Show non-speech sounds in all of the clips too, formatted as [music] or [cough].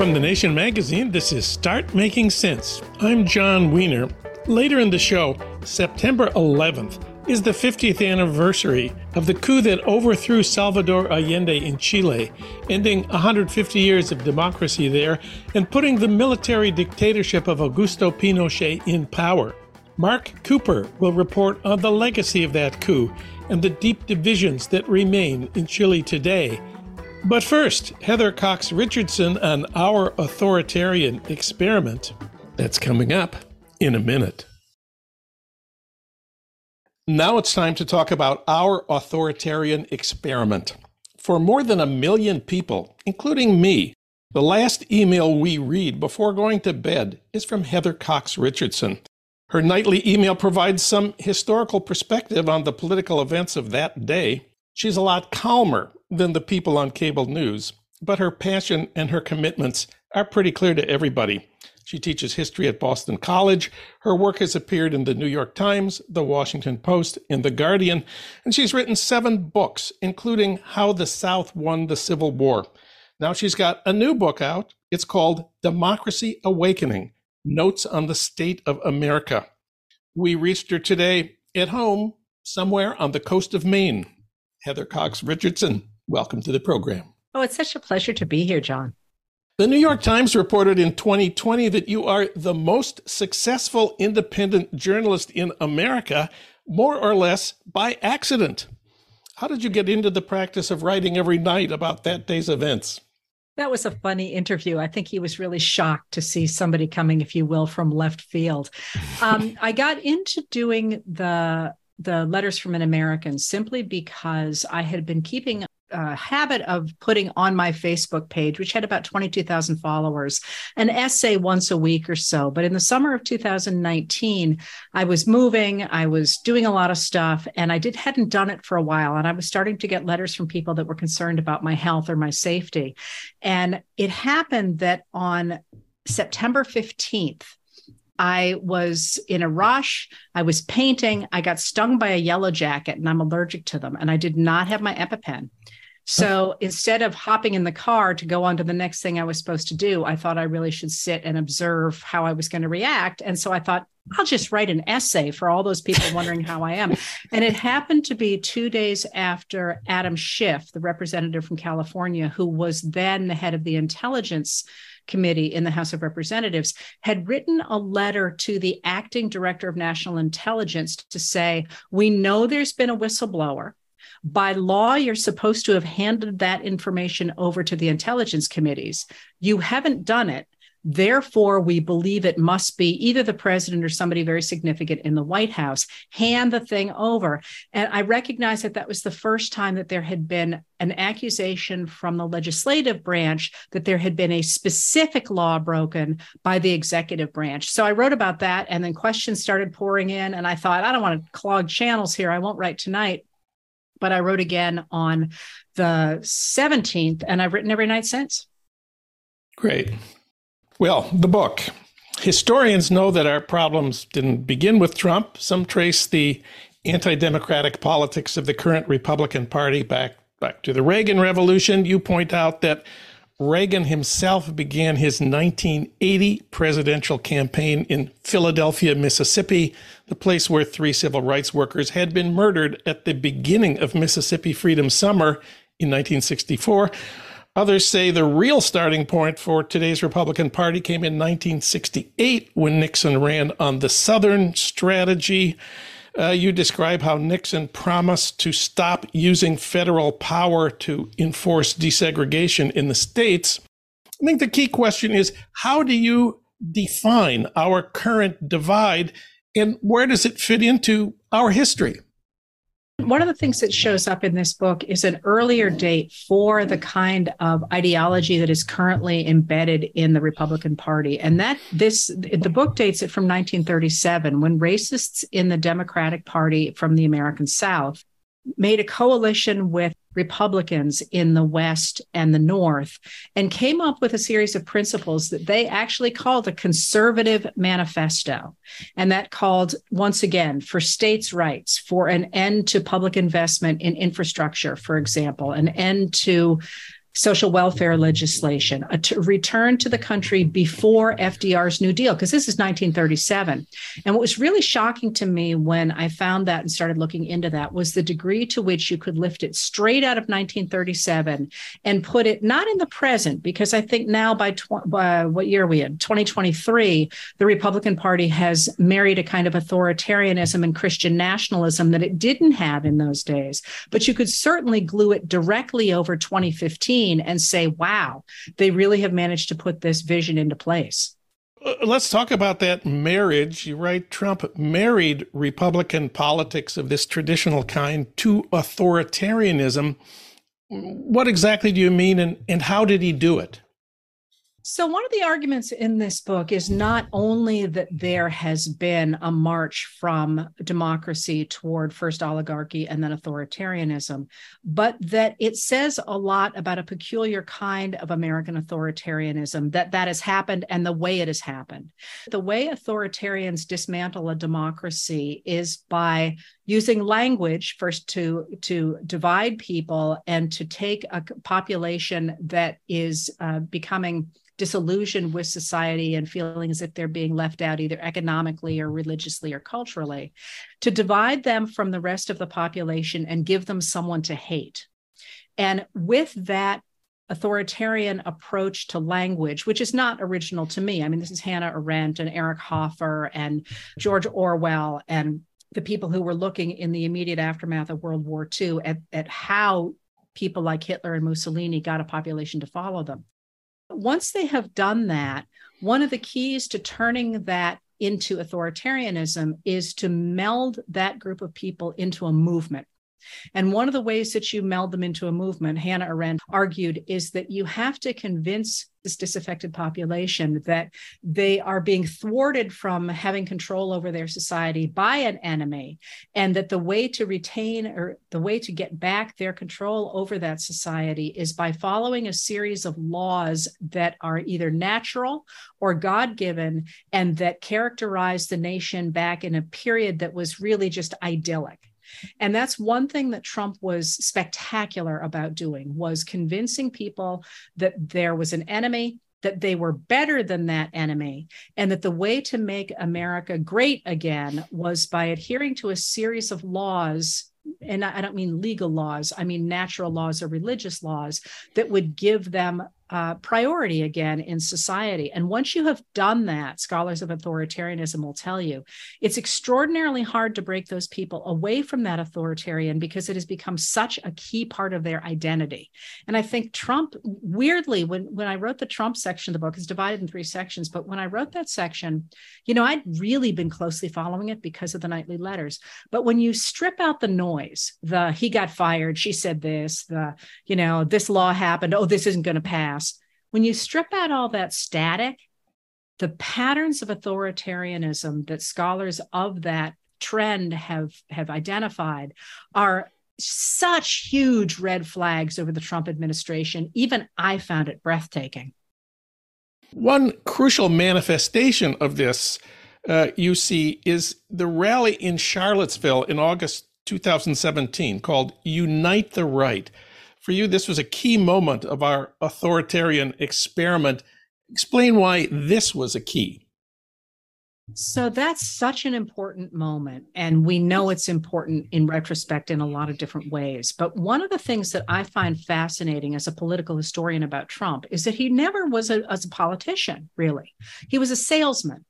From The Nation magazine, this is Start Making Sense. I'm Jon Wiener. Later in the show, September 11th is the 50th anniversary of the coup that overthrew Salvador Allende in Chile, ending 150 years of democracy there and putting the military dictatorship of Augusto Pinochet in power. Marc Cooper will report on the legacy of that coup and the deep divisions that remain in Chile today but first, Heather Cox Richardson on our authoritarian experiment. That's coming up in a minute. Now it's time to talk about our authoritarian experiment. For more than a million people, including me, the last email we read before going to bed is from Heather Cox Richardson. Her nightly email provides some historical perspective on the political events of that day. She's a lot calmer than the people on cable news, but her passion and her commitments are pretty clear to everybody. She teaches history at Boston College. Her work has appeared in the New York Times, the Washington Post, and the Guardian, and she's written seven books, including How the South Won the Civil War. Now she's got a new book out. It's called Democracy Awakening Notes on the State of America. We reached her today at home, somewhere on the coast of Maine. Heather Cox Richardson, welcome to the program. Oh, it's such a pleasure to be here, Jon. The New York Times reported in 2020 that you are the most successful independent journalist in America, more or less by accident. How did you get into the practice of writing every night about that day's events? That was a funny interview. I think he was really shocked to see somebody coming, if you will, from left field. Um, I got into doing the the letters from an American simply because I had been keeping a habit of putting on my Facebook page, which had about 22,000 followers, an essay once a week or so. But in the summer of 2019, I was moving, I was doing a lot of stuff, and I did hadn't done it for a while. And I was starting to get letters from people that were concerned about my health or my safety. And it happened that on September 15th, I was in a rush. I was painting. I got stung by a yellow jacket and I'm allergic to them. And I did not have my EpiPen. So instead of hopping in the car to go on to the next thing I was supposed to do, I thought I really should sit and observe how I was going to react. And so I thought, I'll just write an essay for all those people wondering how I am. And it happened to be two days after Adam Schiff, the representative from California, who was then the head of the intelligence committee in the House of Representatives, had written a letter to the acting director of national intelligence to say, We know there's been a whistleblower. By law, you're supposed to have handed that information over to the intelligence committees. You haven't done it. Therefore, we believe it must be either the president or somebody very significant in the White House. Hand the thing over. And I recognize that that was the first time that there had been an accusation from the legislative branch that there had been a specific law broken by the executive branch. So I wrote about that, and then questions started pouring in. And I thought, I don't want to clog channels here. I won't write tonight. But I wrote again on the 17th, and I've written every night since. Great. Well, the book. Historians know that our problems didn't begin with Trump. Some trace the anti democratic politics of the current Republican Party back, back to the Reagan Revolution. You point out that Reagan himself began his 1980 presidential campaign in Philadelphia, Mississippi, the place where three civil rights workers had been murdered at the beginning of Mississippi Freedom Summer in 1964. Others say the real starting point for today's Republican Party came in 1968 when Nixon ran on the Southern strategy. Uh, you describe how Nixon promised to stop using federal power to enforce desegregation in the states. I think the key question is how do you define our current divide and where does it fit into our history? One of the things that shows up in this book is an earlier date for the kind of ideology that is currently embedded in the Republican Party. And that this, the book dates it from 1937 when racists in the Democratic Party from the American South made a coalition with Republicans in the West and the North and came up with a series of principles that they actually called a conservative manifesto. And that called, once again, for states' rights, for an end to public investment in infrastructure, for example, an end to social welfare legislation, a t- return to the country before FDR's New Deal, because this is 1937. And what was really shocking to me when I found that and started looking into that was the degree to which you could lift it straight out of 1937 and put it not in the present, because I think now by, tw- by what year are we in? 2023, the Republican Party has married a kind of authoritarianism and Christian nationalism that it didn't have in those days. But you could certainly glue it directly over 2015 and say, wow, they really have managed to put this vision into place. Uh, let's talk about that marriage. You write Trump married Republican politics of this traditional kind to authoritarianism. What exactly do you mean, and, and how did he do it? So, one of the arguments in this book is not only that there has been a march from democracy toward first oligarchy and then authoritarianism, but that it says a lot about a peculiar kind of American authoritarianism that that has happened and the way it has happened. The way authoritarians dismantle a democracy is by using language first to to divide people and to take a population that is uh, becoming disillusioned with society and feeling as if they're being left out either economically or religiously or culturally, to divide them from the rest of the population and give them someone to hate. And with that authoritarian approach to language, which is not original to me. I mean, this is Hannah Arendt and Eric Hoffer and George Orwell and the people who were looking in the immediate aftermath of World War II at, at how people like Hitler and Mussolini got a population to follow them. Once they have done that, one of the keys to turning that into authoritarianism is to meld that group of people into a movement. And one of the ways that you meld them into a movement, Hannah Arendt argued, is that you have to convince this disaffected population that they are being thwarted from having control over their society by an enemy, and that the way to retain or the way to get back their control over that society is by following a series of laws that are either natural or God given and that characterize the nation back in a period that was really just idyllic. And that's one thing that Trump was spectacular about doing was convincing people that there was an enemy that they were better than that enemy and that the way to make America great again was by adhering to a series of laws and I don't mean legal laws, I mean natural laws or religious laws that would give them uh, priority again in society. And once you have done that, scholars of authoritarianism will tell you it's extraordinarily hard to break those people away from that authoritarian because it has become such a key part of their identity. And I think Trump, weirdly, when, when I wrote the Trump section of the book, is divided in three sections. But when I wrote that section, you know, I'd really been closely following it because of the nightly letters. But when you strip out the noise, the he got fired, she said this, the, you know, this law happened, oh, this isn't going to pass when you strip out all that static, the patterns of authoritarianism that scholars of that trend have have identified are such huge red flags over the Trump administration. Even I found it breathtaking. One crucial manifestation of this, uh, you see, is the rally in Charlottesville in August 2017 called Unite the Right. For you, this was a key moment of our authoritarian experiment. Explain why this was a key. So that's such an important moment. And we know it's important in retrospect in a lot of different ways. But one of the things that I find fascinating as a political historian about Trump is that he never was a, as a politician, really. He was a salesman.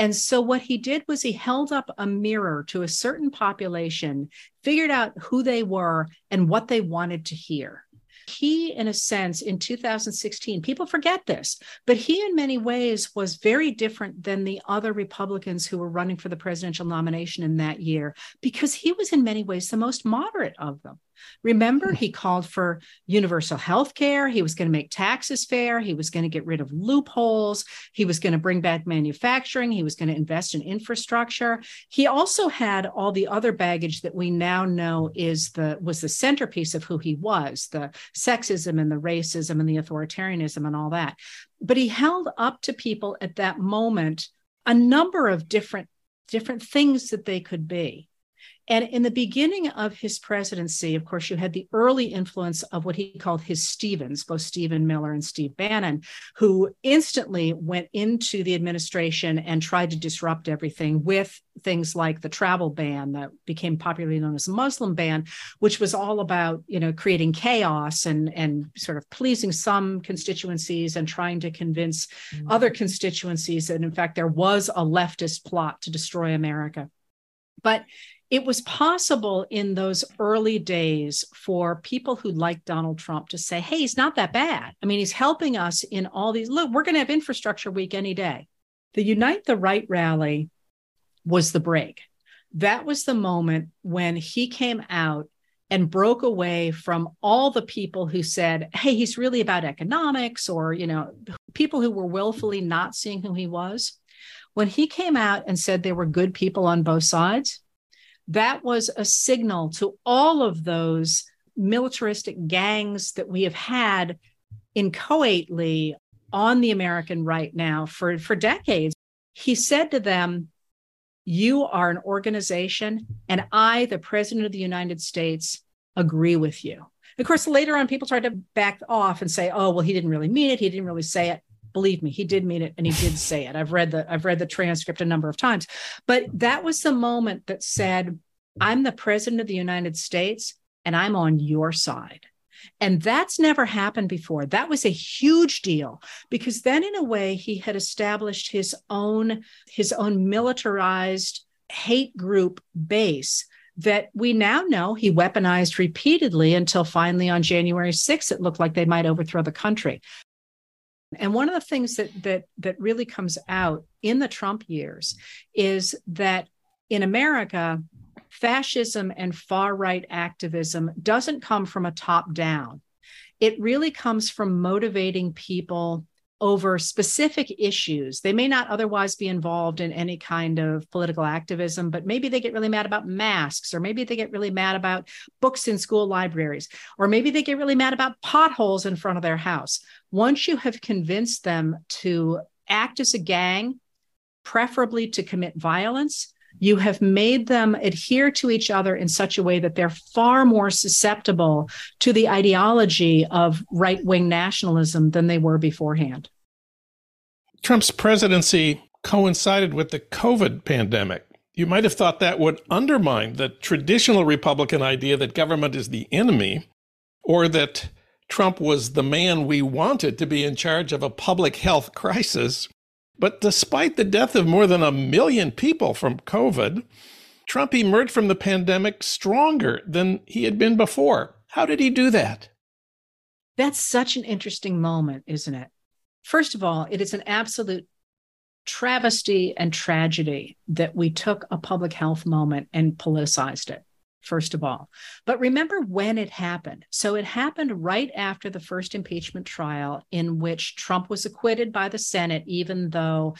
And so what he did was he held up a mirror to a certain population, figured out who they were and what they wanted to hear. He, in a sense, in 2016, people forget this, but he, in many ways, was very different than the other Republicans who were running for the presidential nomination in that year because he was, in many ways, the most moderate of them. Remember, he called for universal health care. He was going to make taxes fair. He was going to get rid of loopholes. He was going to bring back manufacturing. He was going to invest in infrastructure. He also had all the other baggage that we now know is the was the centerpiece of who he was, the sexism and the racism and the authoritarianism and all that. But he held up to people at that moment a number of different different things that they could be And in the beginning of his presidency, of course, you had the early influence of what he called his Stevens, both Stephen Miller and Steve Bannon, who instantly went into the administration and tried to disrupt everything with things like the travel ban that became popularly known as the Muslim ban, which was all about, you know, creating chaos and, and sort of pleasing some constituencies and trying to convince mm-hmm. other constituencies that, in fact, there was a leftist plot to destroy America. But it was possible in those early days for people who liked Donald Trump to say, hey, he's not that bad. I mean, he's helping us in all these. Look, we're going to have infrastructure week any day. The Unite the Right rally was the break. That was the moment when he came out and broke away from all the people who said, hey, he's really about economics, or, you know, people who were willfully not seeing who he was. When he came out and said there were good people on both sides, that was a signal to all of those militaristic gangs that we have had inchoately on the American right now for, for decades. He said to them, You are an organization, and I, the President of the United States, agree with you. Of course, later on, people tried to back off and say, "Oh, well, he didn't really mean it. He didn't really say it." Believe me, he did mean it, and he did say it. I've read the I've read the transcript a number of times, but that was the moment that said, I'm the president of the United States and I'm on your side. And that's never happened before. That was a huge deal because then in a way he had established his own his own militarized hate group base that we now know he weaponized repeatedly until finally on January 6th it looked like they might overthrow the country. And one of the things that that that really comes out in the Trump years is that in America fascism and far right activism doesn't come from a top down. It really comes from motivating people over specific issues. They may not otherwise be involved in any kind of political activism, but maybe they get really mad about masks, or maybe they get really mad about books in school libraries, or maybe they get really mad about potholes in front of their house. Once you have convinced them to act as a gang, preferably to commit violence, you have made them adhere to each other in such a way that they're far more susceptible to the ideology of right wing nationalism than they were beforehand. Trump's presidency coincided with the COVID pandemic. You might have thought that would undermine the traditional Republican idea that government is the enemy, or that Trump was the man we wanted to be in charge of a public health crisis. But despite the death of more than a million people from COVID, Trump emerged from the pandemic stronger than he had been before. How did he do that? That's such an interesting moment, isn't it? First of all, it is an absolute travesty and tragedy that we took a public health moment and politicized it first of all. But remember when it happened. So it happened right after the first impeachment trial, in which Trump was acquitted by the Senate, even though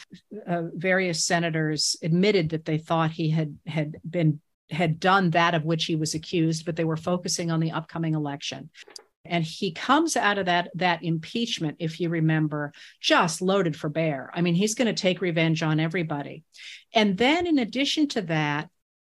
uh, various senators admitted that they thought he had had been had done that of which he was accused, but they were focusing on the upcoming election. And he comes out of that that impeachment, if you remember, just loaded for bear. I mean, he's going to take revenge on everybody. And then, in addition to that,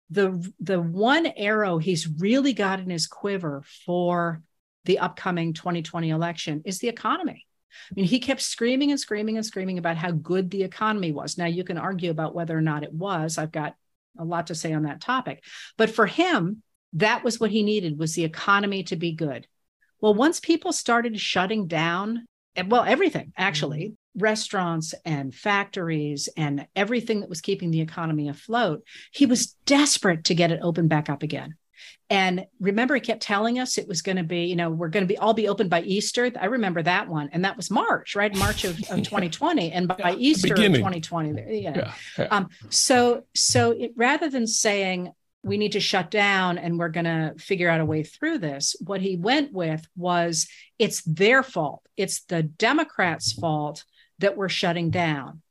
the the one arrow he's really got in his quiver for the upcoming 2020 election is the economy. I mean, he kept screaming and screaming and screaming about how good the economy was. Now, you can argue about whether or not it was. I've got a lot to say on that topic. But for him, that was what he needed was the economy to be good. Well, once people started shutting down, well, everything actually, mm-hmm. Restaurants and factories and everything that was keeping the economy afloat, he was desperate to get it open back up again. And remember, he kept telling us it was going to be, you know, we're going to be all be open by Easter. I remember that one, and that was March, right? March of, of [laughs] 2020, and by yeah, Easter of 2020, you know. Yeah, yeah. Um, so, so it, rather than saying we need to shut down and we're going to figure out a way through this, what he went with was it's their fault. It's the Democrats' fault that were shutting down.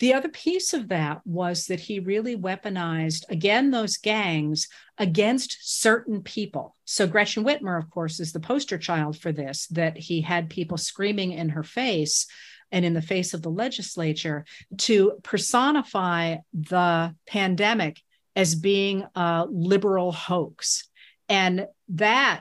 The other piece of that was that he really weaponized, again, those gangs against certain people. So, Gretchen Whitmer, of course, is the poster child for this, that he had people screaming in her face and in the face of the legislature to personify the pandemic as being a liberal hoax. And that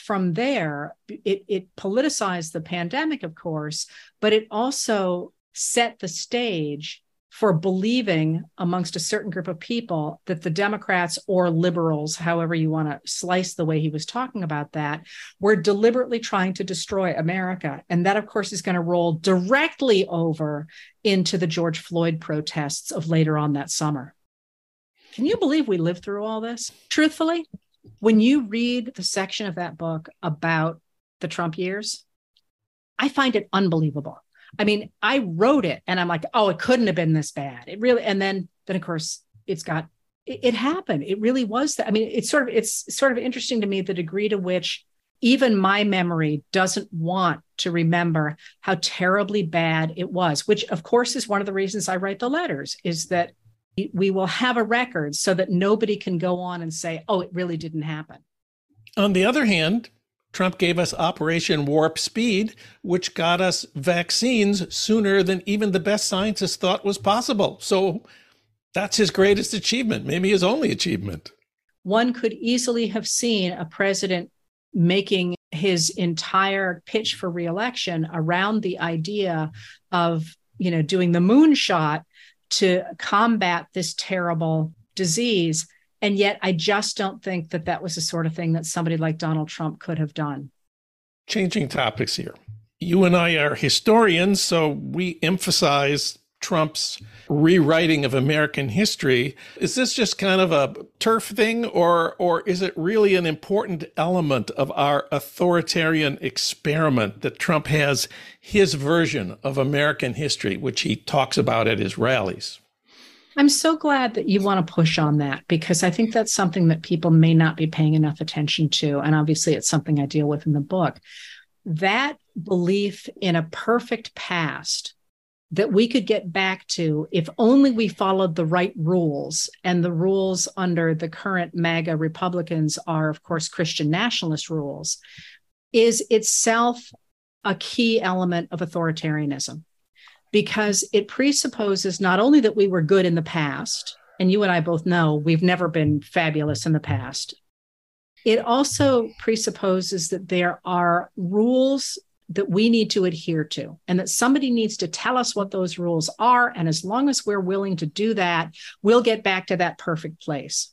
from there, it, it politicized the pandemic, of course, but it also set the stage for believing amongst a certain group of people that the Democrats or liberals, however you want to slice the way he was talking about that, were deliberately trying to destroy America. And that, of course, is going to roll directly over into the George Floyd protests of later on that summer. Can you believe we lived through all this? Truthfully, when you read the section of that book about the Trump years, I find it unbelievable. I mean, I wrote it and I'm like, oh, it couldn't have been this bad. It really, and then, then of course, it's got, it, it happened. It really was that. I mean, it's sort of, it's sort of interesting to me the degree to which even my memory doesn't want to remember how terribly bad it was, which of course is one of the reasons I write the letters is that we will have a record so that nobody can go on and say, oh, it really didn't happen. On the other hand, Trump gave us Operation Warp Speed, which got us vaccines sooner than even the best scientists thought was possible. So that's his greatest achievement, maybe his only achievement. One could easily have seen a president making his entire pitch for reelection around the idea of, you know, doing the moonshot to combat this terrible disease. And yet, I just don't think that that was the sort of thing that somebody like Donald Trump could have done. Changing topics here. You and I are historians, so we emphasize Trump's rewriting of American history. Is this just kind of a turf thing, or or is it really an important element of our authoritarian experiment that Trump has his version of American history, which he talks about at his rallies? I'm so glad that you want to push on that because I think that's something that people may not be paying enough attention to. And obviously, it's something I deal with in the book. That belief in a perfect past that we could get back to if only we followed the right rules. And the rules under the current MAGA Republicans are, of course, Christian nationalist rules, is itself a key element of authoritarianism because it presupposes not only that we were good in the past, and you and I both know we've never been fabulous in the past. It also presupposes that there are rules that we need to adhere to and that somebody needs to tell us what those rules are. And as long as we're willing to do that, we'll get back to that perfect place.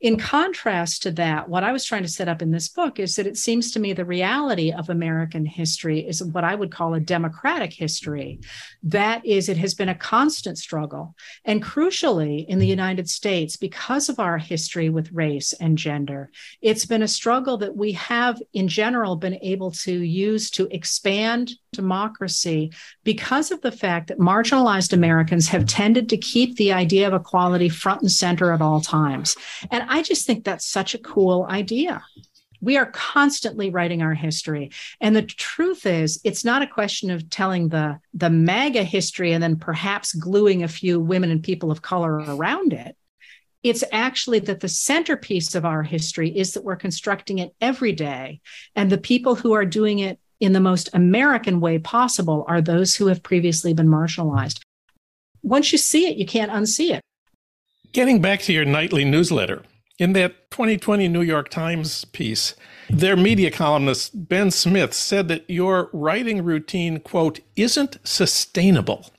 In contrast to that, what I was trying to set up in this book is that it seems to me the reality of American history is what I would call a democratic history. That is, it has been a constant struggle. And crucially, in the United States, because of our history with race and gender, it's been a struggle that we have, in general, been able to use to expand democracy because of the fact that marginalized Americans have tended to keep the idea of equality front and center at all times. And I just think that's such a cool idea. We are constantly writing our history. And the truth is, it's not a question of telling the, the MAGA history and then perhaps gluing a few women and people of color around it. It's actually that the centerpiece of our history is that we're constructing it every day. And the people who are doing it in the most American way possible are those who have previously been marginalized. Once you see it, you can't unsee it. Getting back to your nightly newsletter, in that 2020 New York Times piece, their media columnist Ben Smith said that your writing routine, quote, isn't sustainable.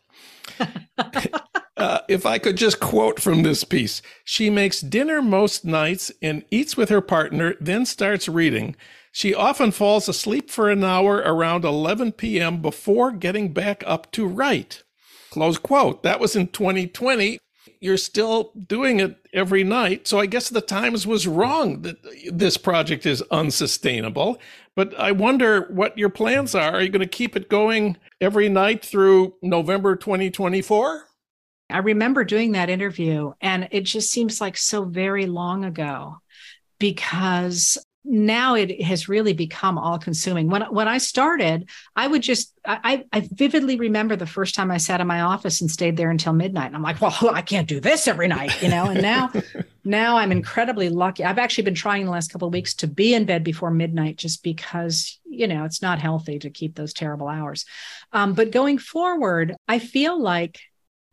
[laughs] uh, if I could just quote from this piece, she makes dinner most nights and eats with her partner, then starts reading. She often falls asleep for an hour around 11 p.m. before getting back up to write. Close quote. That was in 2020. You're still doing it every night. So I guess the Times was wrong that this project is unsustainable. But I wonder what your plans are. Are you going to keep it going every night through November 2024? I remember doing that interview, and it just seems like so very long ago because now it has really become all consuming. When when I started, I would just I, I vividly remember the first time I sat in my office and stayed there until midnight. And I'm like, well, I can't do this every night, you know. And now [laughs] now I'm incredibly lucky. I've actually been trying the last couple of weeks to be in bed before midnight just because, you know, it's not healthy to keep those terrible hours. Um, but going forward, I feel like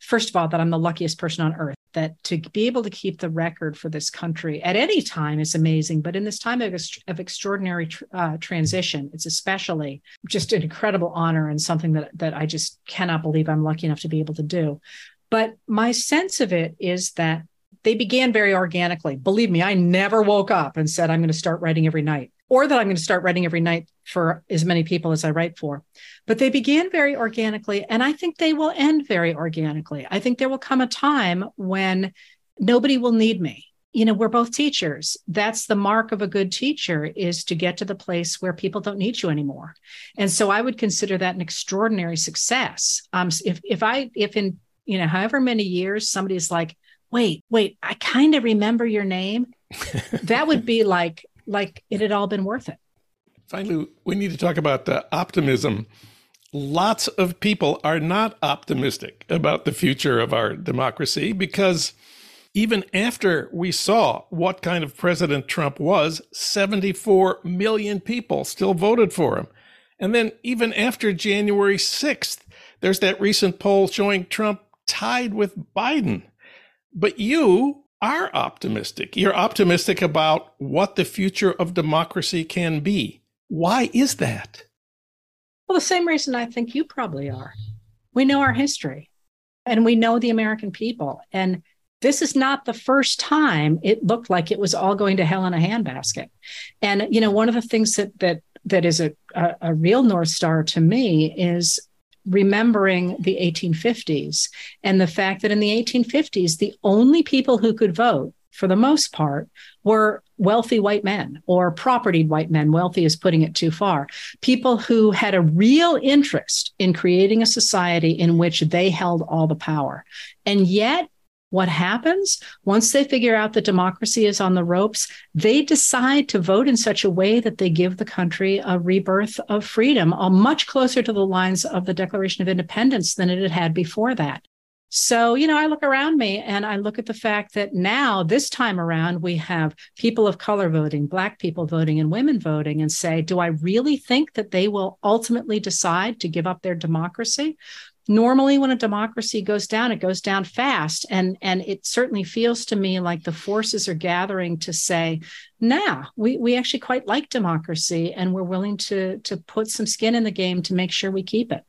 first of all, that I'm the luckiest person on earth that to be able to keep the record for this country at any time is amazing. But in this time of, of extraordinary uh, transition, it's especially just an incredible honor and something that, that I just cannot believe I'm lucky enough to be able to do. But my sense of it is that they began very organically. Believe me, I never woke up and said, I'm going to start writing every night or that I'm going to start writing every night for as many people as I write for. But they began very organically, and I think they will end very organically. I think there will come a time when nobody will need me. You know, we're both teachers. That's the mark of a good teacher is to get to the place where people don't need you anymore. And so I would consider that an extraordinary success. Um, if if I if in you know however many years somebody's like, wait, wait, I kind of remember your name, [laughs] that would be like like it had all been worth it. Finally, we need to talk about uh, optimism. Lots of people are not optimistic about the future of our democracy because even after we saw what kind of president Trump was, 74 million people still voted for him. And then even after January 6th, there's that recent poll showing Trump tied with Biden. But you are optimistic. You're optimistic about what the future of democracy can be. Why is that? Well, the same reason I think you probably are. We know our history and we know the American people. And this is not the first time it looked like it was all going to hell in a handbasket. And, you know, one of the things that, that, that is a, a, a real North Star to me is remembering the 1850s and the fact that in the 1850s, the only people who could vote, for the most part, were wealthy white men or propertied white men. Wealthy is putting it too far. People who had a real interest in creating a society in which they held all the power. And yet, what happens. Once they figure out that democracy is on the ropes they decide to vote in such a way that they give the country a rebirth of freedom a much closer to the lines of the declaration of independence than it had had before that. So you know i look around me and i look at the fact that now this time around we have people of color voting black people voting and women voting and say do i really think that they will ultimately decide to give up their democracy normally when a democracy goes down it goes down fast. And and it certainly feels to me like the forces are gathering to say nah we we actually quite like democracy and we're willing to to put some skin in the game to make sure we keep it.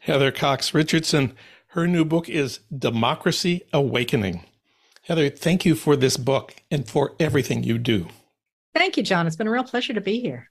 Heather cox richardson her new book is democracy awakening. Heather thank you for this book and for everything you do. Thank you john. It's been a real pleasure to be here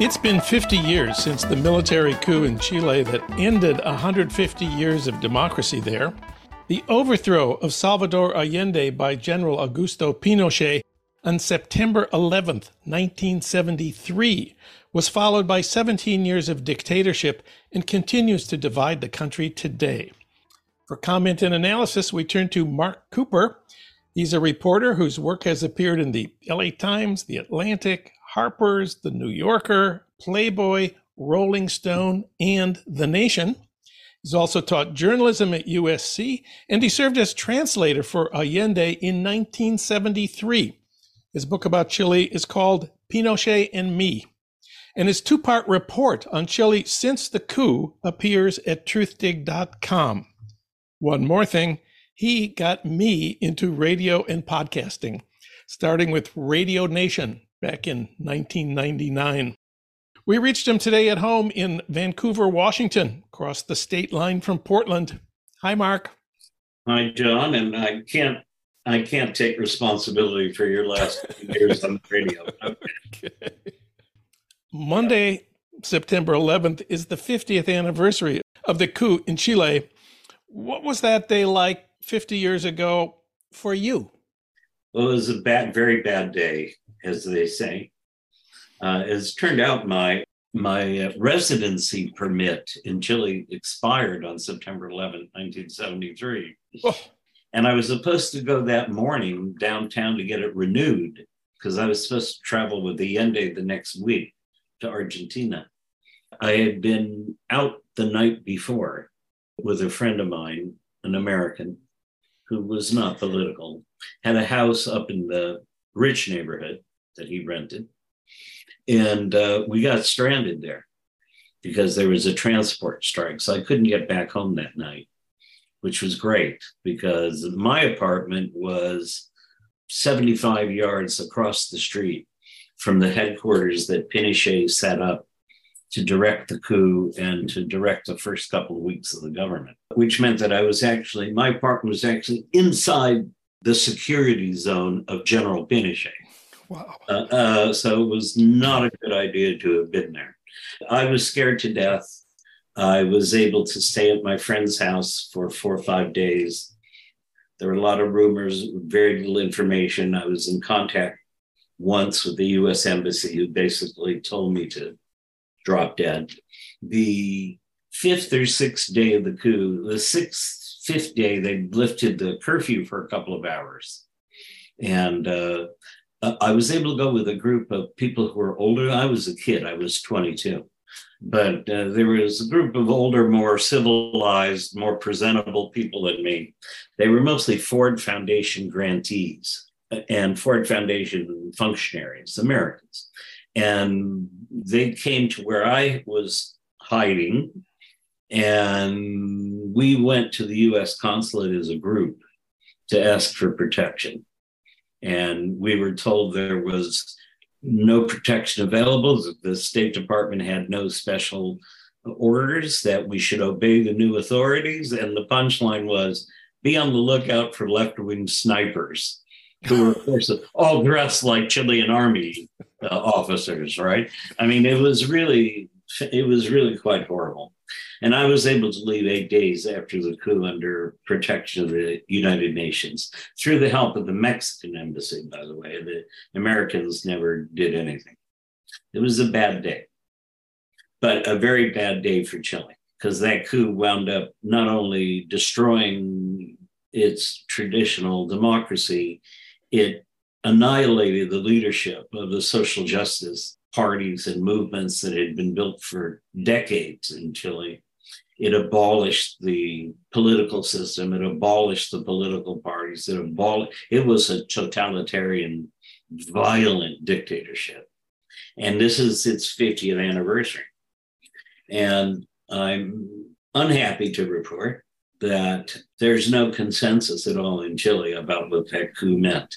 It's been 50 years since the military coup in Chile that ended 150 years of democracy there. The overthrow of Salvador Allende by General Augusto Pinochet on September 11, 1973, was followed by 17 years of dictatorship and continues to divide the country today. For comment and analysis, we turn to Marc Cooper. He's a reporter whose work has appeared in the LA Times, The Atlantic, Harper's, The New Yorker, Playboy, Rolling Stone, and The Nation. He's also taught journalism at USC, and he served as translator for Allende in 1973. His book about Chile is called Pinochet and Me, and his two part report on Chile since the coup appears at truthdig.com. One more thing He got me into radio and podcasting, starting with Radio Nation back in 1999. We reached him today at home in Vancouver, Washington, across the state line from Portland. Hi, Marc. Hi, Jon, and I can't I can't take responsibility for your last years on the radio. [laughs] Okay. Monday, September 11th, is the 50th anniversary of the coup in Chile. What was that day like 50 years ago for you? Well, it was a bad, very bad day, as they say. Uh, as turned out, my my uh, residency permit in Chile expired on September 11, 1973. Oh. And I was supposed to go that morning downtown to get it renewed because I was supposed to travel with the Allende the next week to Argentina. I had been out the night before with a friend of mine, an American who was not political, had a house up in the rich neighborhood that he rented. And uh, we got stranded there because there was a transport strike. So I couldn't get back home that night which was great because my apartment was 75 yards across the street from the headquarters that Pinochet set up to direct the coup and to direct the first couple of weeks of the government, which meant that I was actually, my apartment was actually inside the security zone of General Pinochet. Wow. Uh, uh, so it was not a good idea to have been there. I was scared to death. I was able to stay at my friend's house for four or five days. There were a lot of rumors, very little information. I was in contact once with the US Embassy, who basically told me to drop dead. The fifth or sixth day of the coup, the sixth, fifth day, they lifted the curfew for a couple of hours. And uh, I was able to go with a group of people who were older. I was a kid, I was 22 but uh, there was a group of older, more civilized, more presentable people than me. They were mostly Ford Foundation grantees and Ford Foundation functionaries, Americans. And they came to where I was hiding, and we went to the US consulate as a group to ask for protection. And we were told there was no protection available. The State Department had no special orders that we should obey the new authorities. And the punchline was be on the lookout for left wing snipers who were, of course, all dressed like Chilean army uh, officers, right? I mean, it was really, it was really quite horrible. And I was able to leave eight days after the coup under protection of the United Nations through the help of the Mexican embassy, by the way. The Americans never did anything. It was a bad day, but a very bad day for Chile because that coup wound up not only destroying its traditional democracy, it annihilated the leadership of the social justice parties and movements that had been built for decades in Chile. It abolished the political system. It abolished the political parties. It abolished. It was a totalitarian, violent dictatorship, and this is its 50th anniversary. And I'm unhappy to report that there's no consensus at all in Chile about what that coup meant.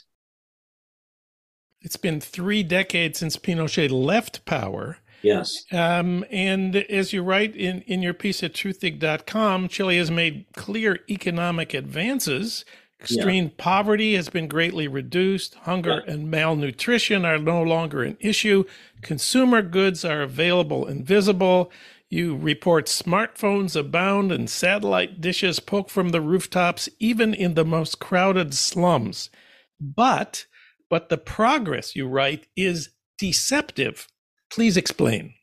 It's been three decades since Pinochet left power. Yes. Um, and as you write in, in your piece at truthdig.com, Chile has made clear economic advances. Extreme yeah. poverty has been greatly reduced. Hunger yeah. and malnutrition are no longer an issue. Consumer goods are available and visible. You report smartphones abound and satellite dishes poke from the rooftops, even in the most crowded slums. But, but the progress, you write, is deceptive. Please explain.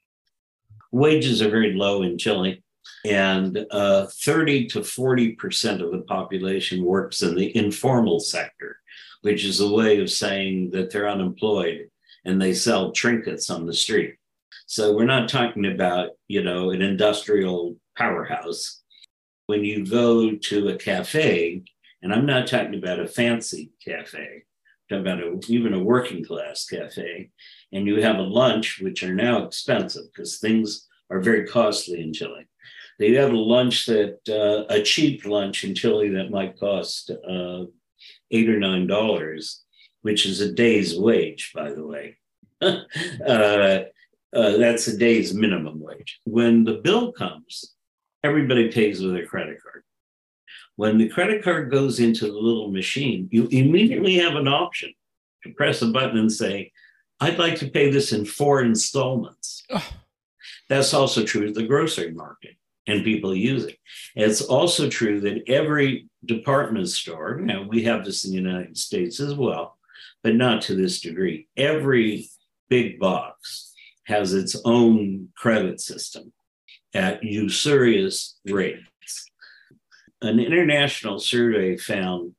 Wages are very low in Chile, and uh, 30 to 40% of the population works in the informal sector, which is a way of saying that they're unemployed and they sell trinkets on the street. So we're not talking about, you know, an industrial powerhouse. When you go to a cafe, and I'm not talking about a fancy cafe, about a, even a working class cafe, and you have a lunch, which are now expensive because things are very costly in Chile. They have a lunch that uh, a cheap lunch in Chile that might cost uh, eight or nine dollars, which is a day's wage, by the way. [laughs] uh, uh, that's a day's minimum wage. When the bill comes, everybody pays with their credit card. When the credit card goes into the little machine, you immediately have an option to press a button and say, I'd like to pay this in four installments. That's also true of the grocery market and people use it. It's also true that every department store, now we have this in the United States as well, but not to this degree. Every big box has its own credit system at usurious rates. An international survey found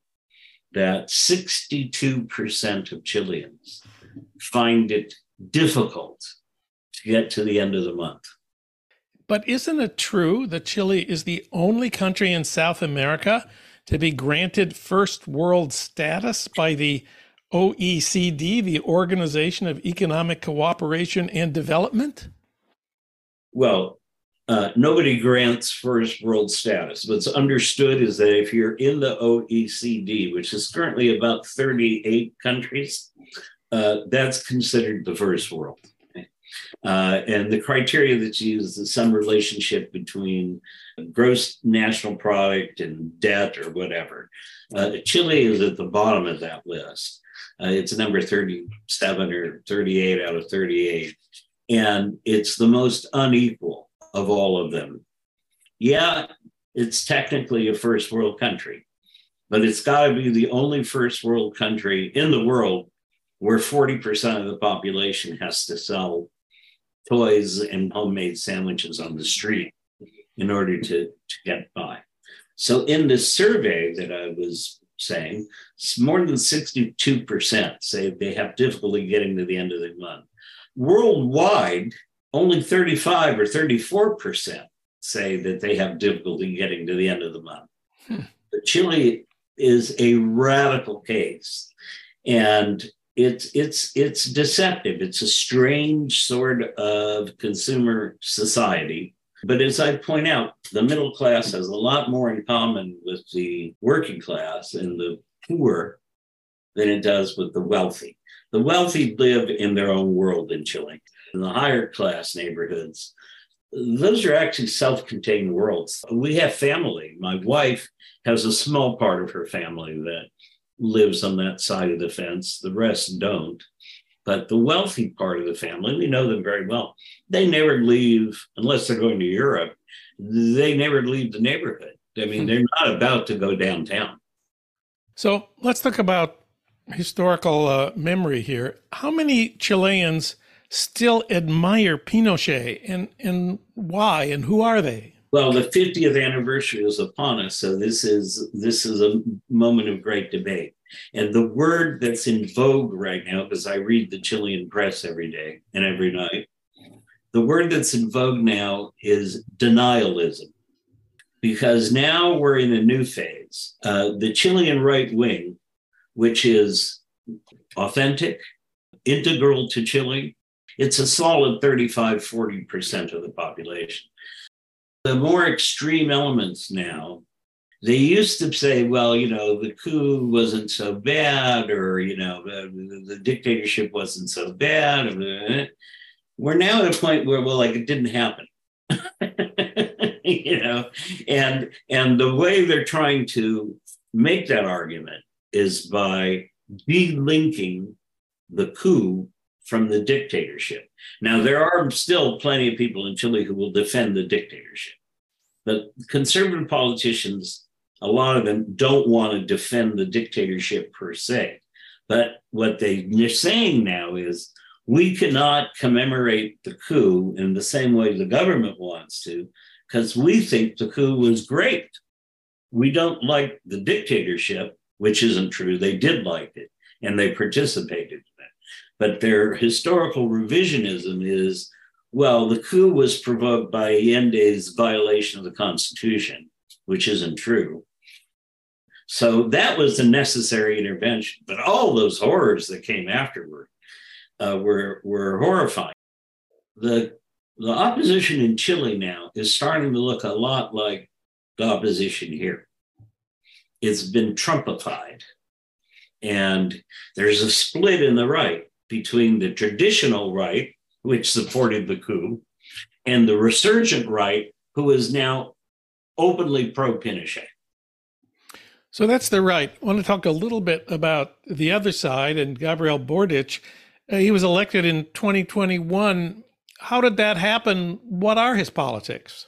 that 62% of Chileans find it difficult to get to the end of the month. But isn't it true that Chile is the only country in South America to be granted first world status by the OECD, the Organization of Economic Cooperation and Development? Well, uh, nobody grants first world status. What's understood is that if you're in the OECD, which is currently about 38 countries, uh, that's considered the first world. Uh, and the criteria that's used is some relationship between gross national product and debt or whatever. Uh, Chile is at the bottom of that list. Uh, it's number 37 or 38 out of 38. And it's the most unequal of all of them. Yeah, it's technically a first world country, but it's got to be the only first world country in the world where 40% of the population has to sell toys and homemade sandwiches on the street in order to, to get by. So, in this survey that I was saying, more than 62% say they have difficulty getting to the end of the month. Worldwide, only 35 or 34% say that they have difficulty getting to the end of the month. Hmm. Chile is a radical case. And it's it's it's deceptive. It's a strange sort of consumer society. But as I point out, the middle class has a lot more in common with the working class and the poor than it does with the wealthy. The wealthy live in their own world in Chile. In the higher class neighborhoods, those are actually self contained worlds. We have family. My wife has a small part of her family that lives on that side of the fence, the rest don't. But the wealthy part of the family, we know them very well. They never leave, unless they're going to Europe, they never leave the neighborhood. I mean, hmm. they're not about to go downtown. So let's talk about historical uh, memory here. How many Chileans still admire Pinochet and, and why and who are they? Well, the 50th anniversary is upon us, so this is this is a moment of great debate. And the word that's in vogue right now, because I read the Chilean press every day and every night, the word that's in vogue now is denialism, because now we're in a new phase. Uh, the Chilean right wing, which is authentic, integral to Chile, it's a solid 35, 40% of the population the more extreme elements now they used to say, well, you know, the coup wasn't so bad, or, you know, the, the dictatorship wasn't so bad. We're now at a point where, well, like it didn't happen. [laughs] you know, and and the way they're trying to make that argument is by delinking the coup from the dictatorship. Now, there are still plenty of people in Chile who will defend the dictatorship. But conservative politicians, a lot of them don't want to defend the dictatorship per se. But what they're saying now is we cannot commemorate the coup in the same way the government wants to, because we think the coup was great. We don't like the dictatorship, which isn't true. They did like it and they participated but their historical revisionism is well, the coup was provoked by Allende's violation of the Constitution, which isn't true. So that was a necessary intervention. But all those horrors that came afterward uh, were, were horrifying. The the opposition in Chile now is starting to look a lot like the opposition here. It's been Trumpified. And there's a split in the right between the traditional right, which supported the coup, and the resurgent right, who is now openly pro Pinochet. So that's the right. I want to talk a little bit about the other side and Gabriel Boric. Uh, he was elected in 2021. How did that happen? What are his politics?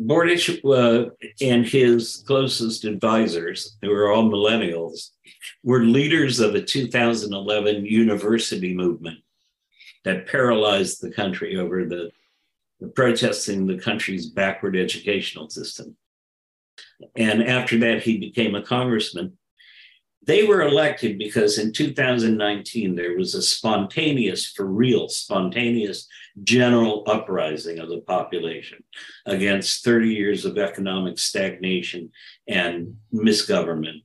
Boric uh, and his closest advisors, who are all millennials, were leaders of a 2011 university movement that paralyzed the country over the, the protesting the country's backward educational system. And after that, he became a congressman. They were elected because in 2019, there was a spontaneous, for real, spontaneous general uprising of the population against 30 years of economic stagnation and misgovernment.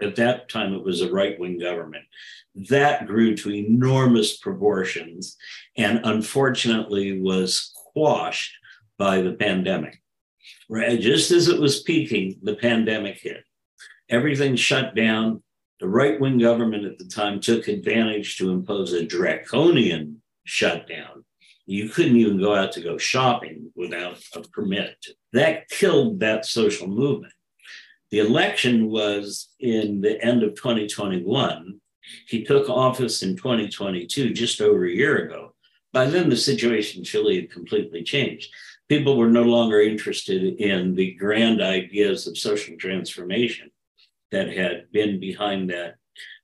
At that time, it was a right wing government. That grew to enormous proportions and unfortunately was quashed by the pandemic. Right, just as it was peaking, the pandemic hit. Everything shut down. The right wing government at the time took advantage to impose a draconian shutdown. You couldn't even go out to go shopping without a permit. That killed that social movement. The election was in the end of 2021. He took office in 2022, just over a year ago. By then, the situation in Chile had completely changed people were no longer interested in the grand ideas of social transformation that had been behind that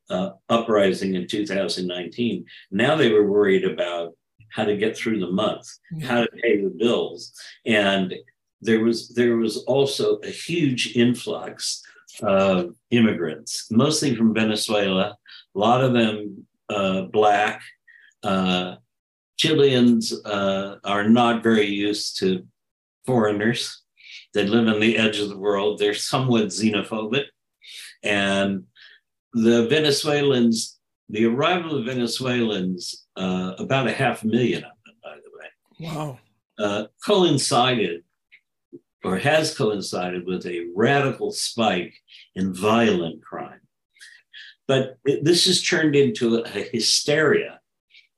uh, uprising in 2019. Now they were worried about how to get through the month, how to pay the bills, and there was there was also a huge influx of immigrants, mostly from Venezuela. A lot of them uh, black, uh, Chileans uh, are not very used to foreigners. They live on the edge of the world. They're somewhat xenophobic. And the Venezuelans, the arrival of Venezuelans, uh, about a half million of them, by the way. Wow. Uh, coincided or has coincided with a radical spike in violent crime. But it, this has turned into a hysteria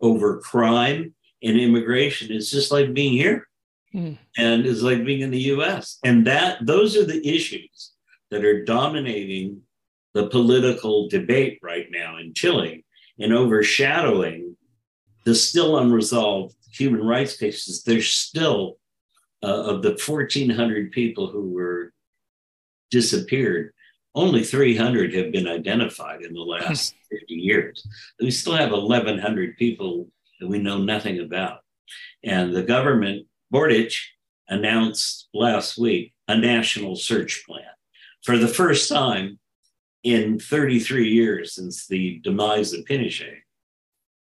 over crime and immigration. It's just like being here. Mm. And it's like being in the US. And that those are the issues that are dominating the political debate right now in Chile and overshadowing the still unresolved human rights cases. There's still, uh, of the 1,400 people who were disappeared, only 300 have been identified in the last [laughs] 50 years. We still have 1,100 people that we know nothing about. And the government, Boric, announced last week a national search plan. For the first time in 33 years since the demise of Pinochet,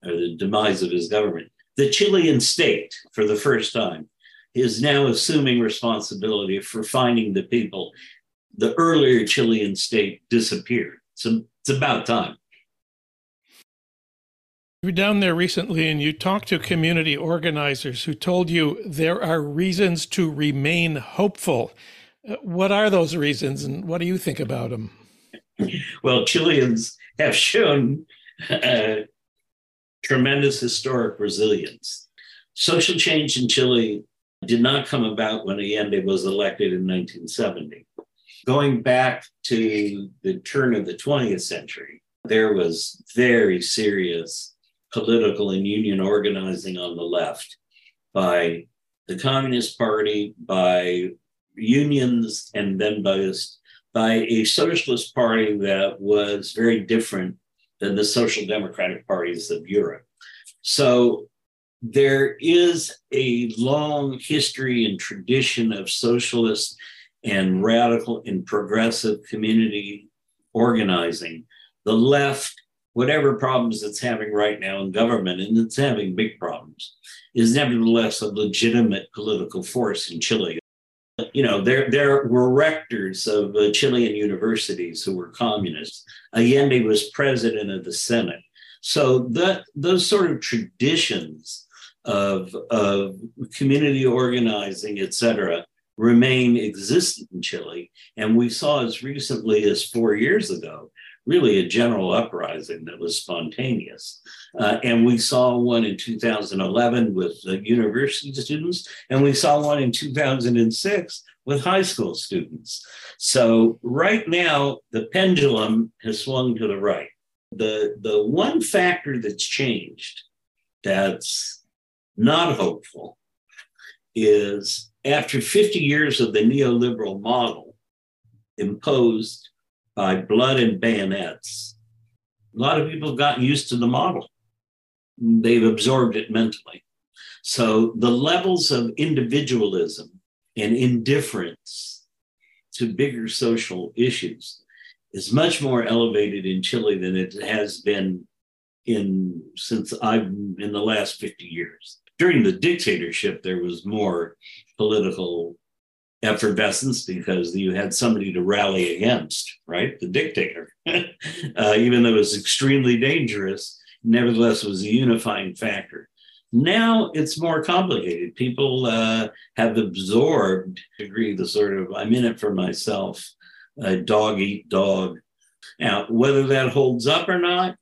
or the demise of his government, the Chilean state, for the first time, is now assuming responsibility for finding the people the earlier Chilean state disappeared. So it's about time. You were down there recently and you talked to community organizers who told you there are reasons to remain hopeful. Uh, what are those reasons and what do you think about them? [laughs] Well, Chileans have shown uh, tremendous historic resilience. Social change in Chile did not come about when Allende was elected in 1970 going back to the turn of the 20th century, there was very serious political and union organizing on the left by the Communist Party, by unions, and then by, by a socialist party that was very different than the social democratic parties of Europe. So there is a long history and tradition of socialist and radical and progressive community organizing. The left, whatever problems it's having right now in government, and it's having big problems, is nevertheless a legitimate political force in Chile. You know, there, there were rectors of uh, Chilean universities who were communists. Allende was president of the Senate. So that those sort of traditions of, of community organizing, et cetera, remain existent in Chile. And we saw as recently as four years ago, really a general uprising that was spontaneous. Uh, and we saw one in 2011 with university students, and we saw one in 2006 with high school students. So right now, the pendulum has swung to the right. The, the one factor that's changed that's not hopeful is after 50 years of the neoliberal model imposed by blood and bayonets, a lot of people have gotten used to the model. They've absorbed it mentally. So the levels of individualism and indifference to bigger social issues is much more elevated in Chile than it has been in since I've in the last 50 years. During the dictatorship, there was more political effervescence because you had somebody to rally against, right? The dictator, [laughs] uh, even though it was extremely dangerous, nevertheless was a unifying factor. Now it's more complicated. People uh, have absorbed, agree, the sort of I'm in it for myself, uh, dog eat dog. Now, whether that holds up or not,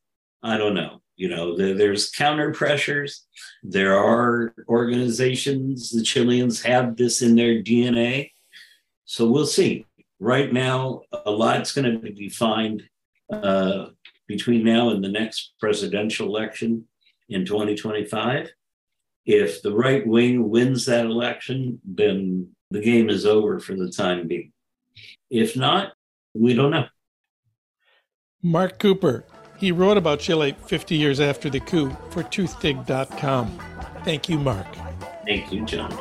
I don't know. You know, there, there's counter pressures. There are organizations, the Chileans have this in their DNA. So we'll see. Right now, a lot's going to be defined uh, between now and the next presidential election in 2025. If the right wing wins that election, then the game is over for the time being. If not, we don't know. Marc Cooper. He wrote about Chile 50 years after the coup for truthdig.com. Thank you, Marc. Thank you, Jon.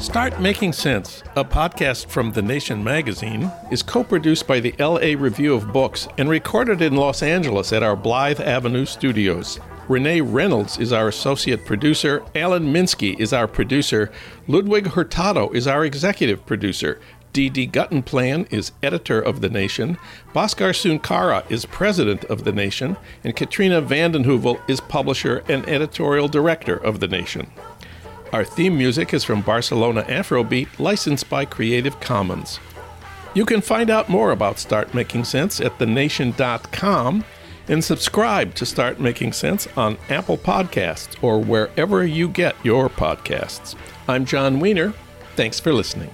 Start Making Sense, a podcast from The Nation magazine, is co produced by the LA Review of Books and recorded in Los Angeles at our Blythe Avenue studios. Renee Reynolds is our associate producer. Alan Minsky is our producer. Ludwig Hurtado is our executive producer. D.D. Guttenplan is editor of The Nation. Bhaskar Sunkara is president of The Nation. And Katrina vanden Heuvel is publisher and editorial director of The Nation. Our theme music is from Barcelona Afrobeat, licensed by Creative Commons. You can find out more about Start Making Sense at thenation.com and subscribe to Start Making Sense on Apple Podcasts or wherever you get your podcasts. I'm Jon Wiener. Thanks for listening.